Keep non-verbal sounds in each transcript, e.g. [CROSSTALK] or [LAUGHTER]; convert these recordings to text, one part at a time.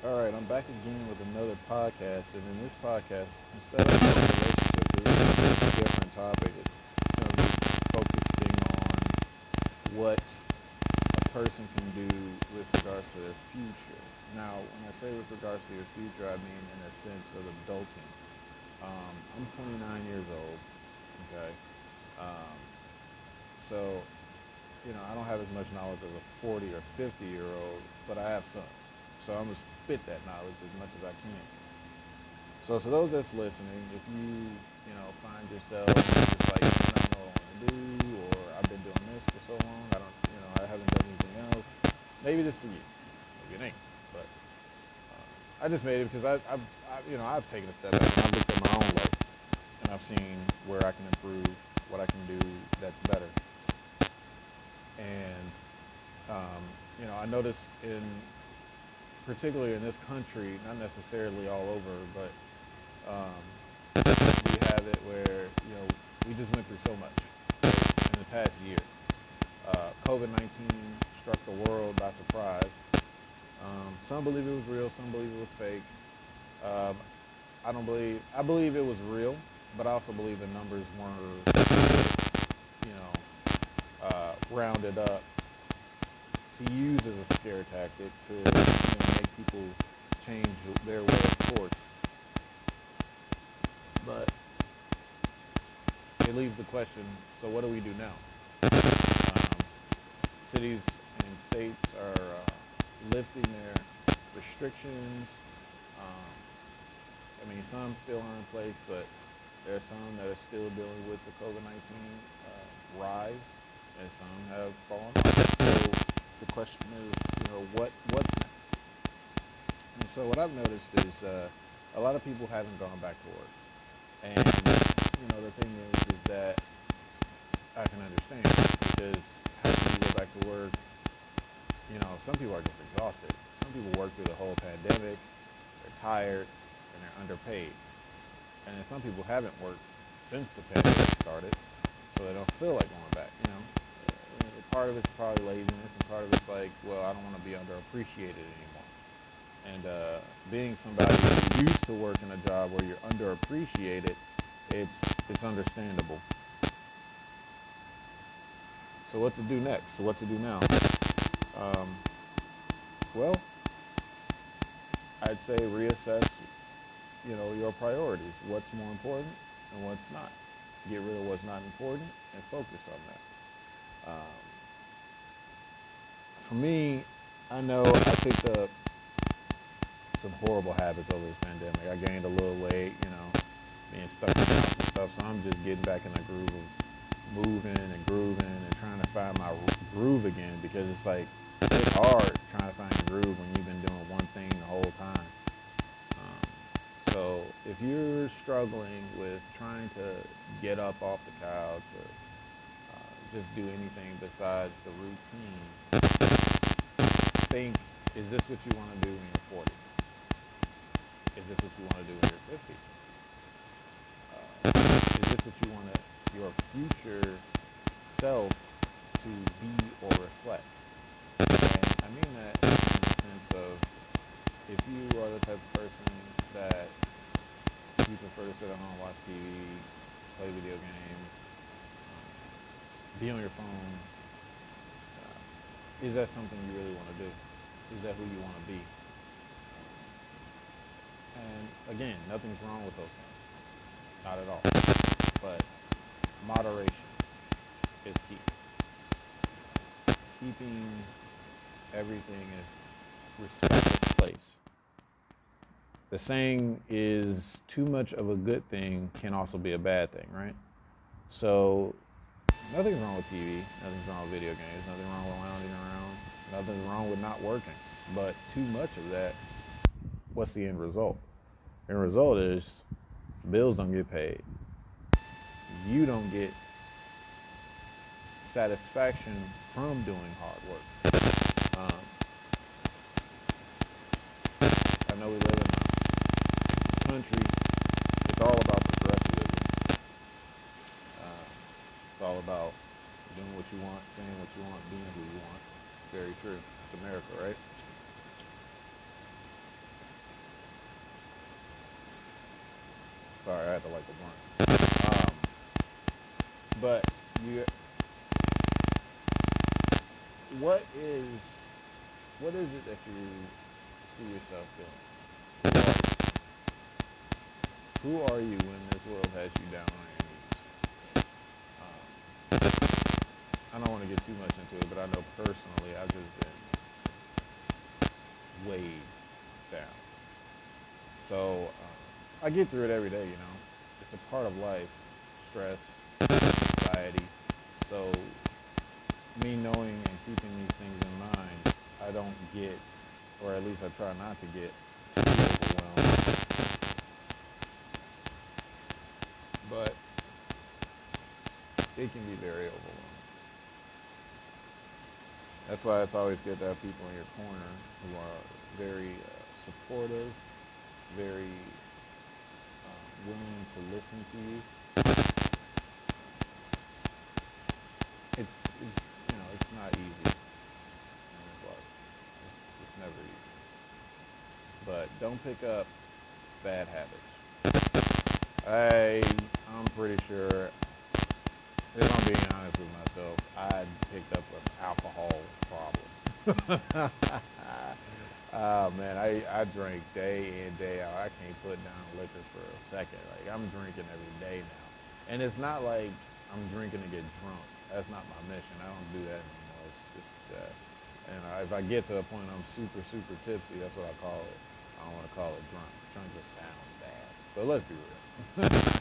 All right, I'm back again with another podcast, and in this podcast, instead of this is a different topic. It's going to be focusing on what a person can do with regards to their future. Now, when I say with regards to your future, I mean in a sense of adulting. Um, I'm 29 years old. Okay, um, so you know I don't have as much knowledge as a 40 or 50 year old, but I have some. So I'm gonna spit that knowledge as much as I can. So to those that's listening, if you you know find yourself just like I don't know what I want to do, or I've been doing this for so long, I don't you know I haven't done anything else. Maybe this for you. Maybe it ain't. But uh, I just made it because I, I've I, you know I've taken a step back and I've looked at my own life and I've seen where I can improve, what I can do that's better. And um, you know I noticed in particularly in this country, not necessarily all over, but um, we have it where you know we just went through so much in the past year. Uh, COVID-19 struck the world by surprise. Um, some believe it was real, some believe it was fake. Um, I don't believe. I believe it was real, but I also believe the numbers weren't, you know, uh, rounded up to use as a scare tactic to you know, make people change their way of course. But it leaves the question, so what do we do now? Um, cities and states are uh, lifting their restrictions. Um, I mean, some still are in place, but there are some that are still dealing with the COVID-19 uh, rise, and some have fallen off. So the question is, you know, what what's next? And so what I've noticed is uh, a lot of people haven't gone back to work, and you know, the thing is, is that I can understand because how can you go back to work? You know, some people are just exhausted. Some people work through the whole pandemic. They're tired and they're underpaid, and then some people haven't worked since the pandemic started, so they don't feel like going back. You know part of it's probably laziness, part of it's like, well, I don't want to be underappreciated anymore. And uh, being somebody who's used to working a job where you're underappreciated, it's it's understandable. So what to do next? So what to do now? Um, well, I'd say reassess, you know, your priorities. What's more important and what's not. Get rid of what's not important and focus on that. Um, for me, I know I picked up some horrible habits over this pandemic. I gained a little weight, you know, being stuck in house and stuff. So I'm just getting back in the groove of moving and grooving and trying to find my groove again because it's like it's hard trying to find your groove when you've been doing one thing the whole time. Um, so if you're struggling with trying to get up off the couch or uh, just do anything besides the routine, think, is this what you want to do when you're 40? Is this what you want to do when you're 50? Uh, is this what you want to, your future self to be or reflect? And I mean that in the sense of if you are the type of person that you prefer to sit at home, watch TV, play video games, be on your phone, is that something you really want to do? Is that who you want to be? And again, nothing's wrong with those things. Not at all. But moderation is key. Keeping everything in respectful place. The saying is too much of a good thing can also be a bad thing, right? So Nothing's wrong with TV. Nothing's wrong with video games. Nothing wrong with lounging around. Nothing's wrong with not working. But too much of that, what's the end result? The end result is bills don't get paid. You don't get satisfaction from doing hard work. Um, I know we live in a country, you want, saying what you want, being who you want. Very true. It's America, right? Sorry, I had to like the blunt. Um, but you, what is, what is it that you see yourself doing? Who are you when this world has you down on your I don't want to get too much into it, but I know personally I've just been weighed down. So uh, I get through it every day, you know. It's a part of life, stress, anxiety. So me knowing and keeping these things in mind, I don't get, or at least I try not to get overwhelmed but it can be very overwhelming. That's why it's always good to have people in your corner who are very uh, supportive, very uh, willing to listen to you. It's, it's, you know, it's not easy. It's, it's never easy. But don't pick up bad habits. I I'm pretty sure, if I'm being honest with myself, I picked up an alcohol problem. [LAUGHS] oh man, I, I drink day in, day out. I can't put down liquor for a second. Like I'm drinking every day now. And it's not like I'm drinking to get drunk. That's not my mission. I don't do that anymore. It's just, uh, and if I get to a point I'm super, super tipsy, that's what I call it. I don't want to call it drunk. Drunk just sounds bad. But let's be real. [LAUGHS]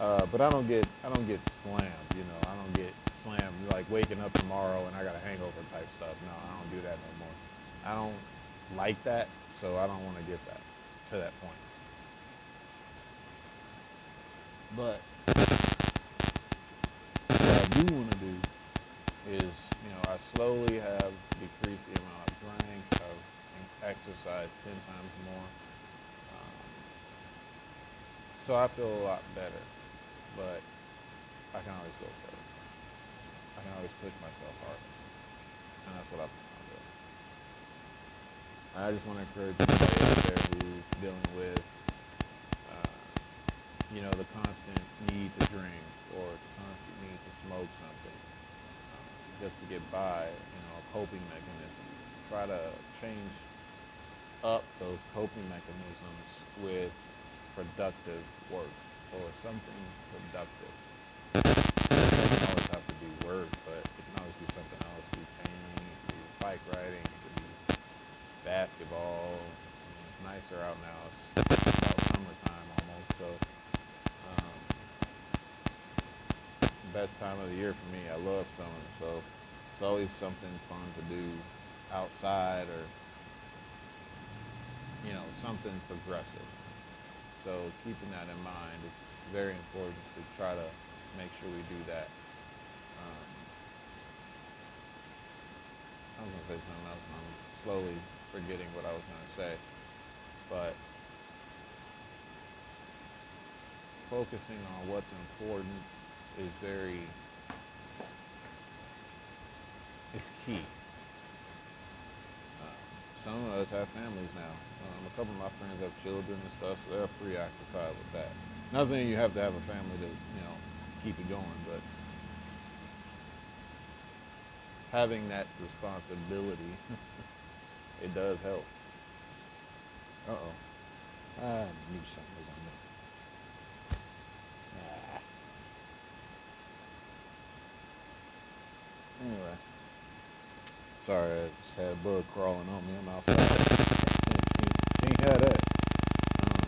Uh, but I don't get I don't get slammed, you know. I don't get slammed like waking up tomorrow and I got a hangover type stuff. No, I don't do that no more. I don't like that, so I don't want to get that to that point. But what I do want to do is, you know, I slowly have decreased the amount of drink. I've ten times more. Um, so I feel a lot better but I can always go further. I can always push myself harder. And that's what I'm doing. I just want to encourage anybody out there who's dealing with, uh, you know, the constant need to drink or the constant need to smoke something uh, just to get by, you know, a coping mechanism. Try to change up those coping mechanisms with productive work or something productive. It doesn't always have to be work, but it can always be something else. It could be painting, it could be bike riding, it could be basketball. I mean, it's nicer out now. It's about summertime almost, so um, best time of the year for me. I love summer, so it's always something fun to do outside or you know something progressive. So keeping that in mind, it's very important to try to make sure we do that. Um, I was going to say something else, and I'm slowly forgetting what I was going to say. But focusing on what's important is very, it's key. Some of us have families now. Um, a couple of my friends have children and stuff, so they're preoccupied with that. Not saying you have to have a family to, you know, keep it going, but having that responsibility, [LAUGHS] it does help. Uh-oh. I knew something was on there. Ah. Anyway. Sorry, I just had a bug crawling on me. I'm outside. Can't, have that. Um,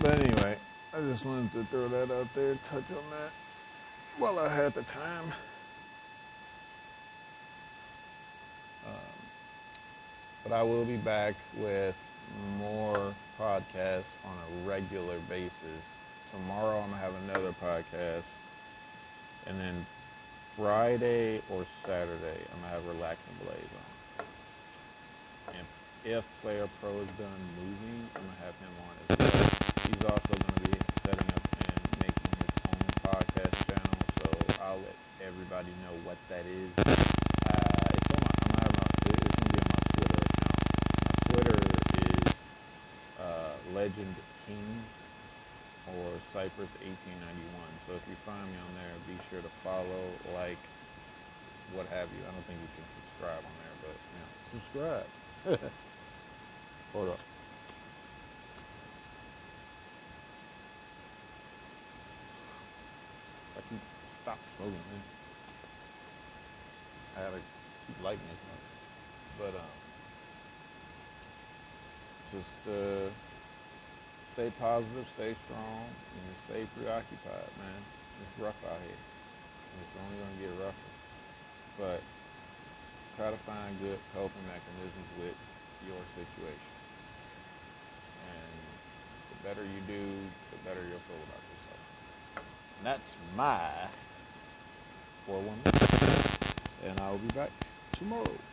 but anyway, I just wanted to throw that out there, touch on that while I had the time. Um, but I will be back with more podcasts on a regular basis. Tomorrow I'm going to have another podcast. And then Friday or Saturday, I'm gonna have Relaxing Blaze on. And if Player Pro is done moving, I'm gonna have him on as well. He's also gonna be setting up and making his own podcast channel, so I'll let everybody know what that is. Uh, it's on my, I'm my, it's gonna be on my Twitter account. My Twitter is uh, Legend King or Cypress 1891. So if you find me on there, be sure to follow, like, what have you. I don't think you can subscribe on there, but yeah, subscribe. [LAUGHS] Hold up. I can stop smoking, man. I gotta keep lighting one. But um, just uh, stay positive, stay strong, and stay preoccupied, man. It's rough out here. It's only gonna get rougher. But try to find good coping mechanisms with your situation. And the better you do, the better you'll feel about yourself. And that's my 411. And I'll be back tomorrow.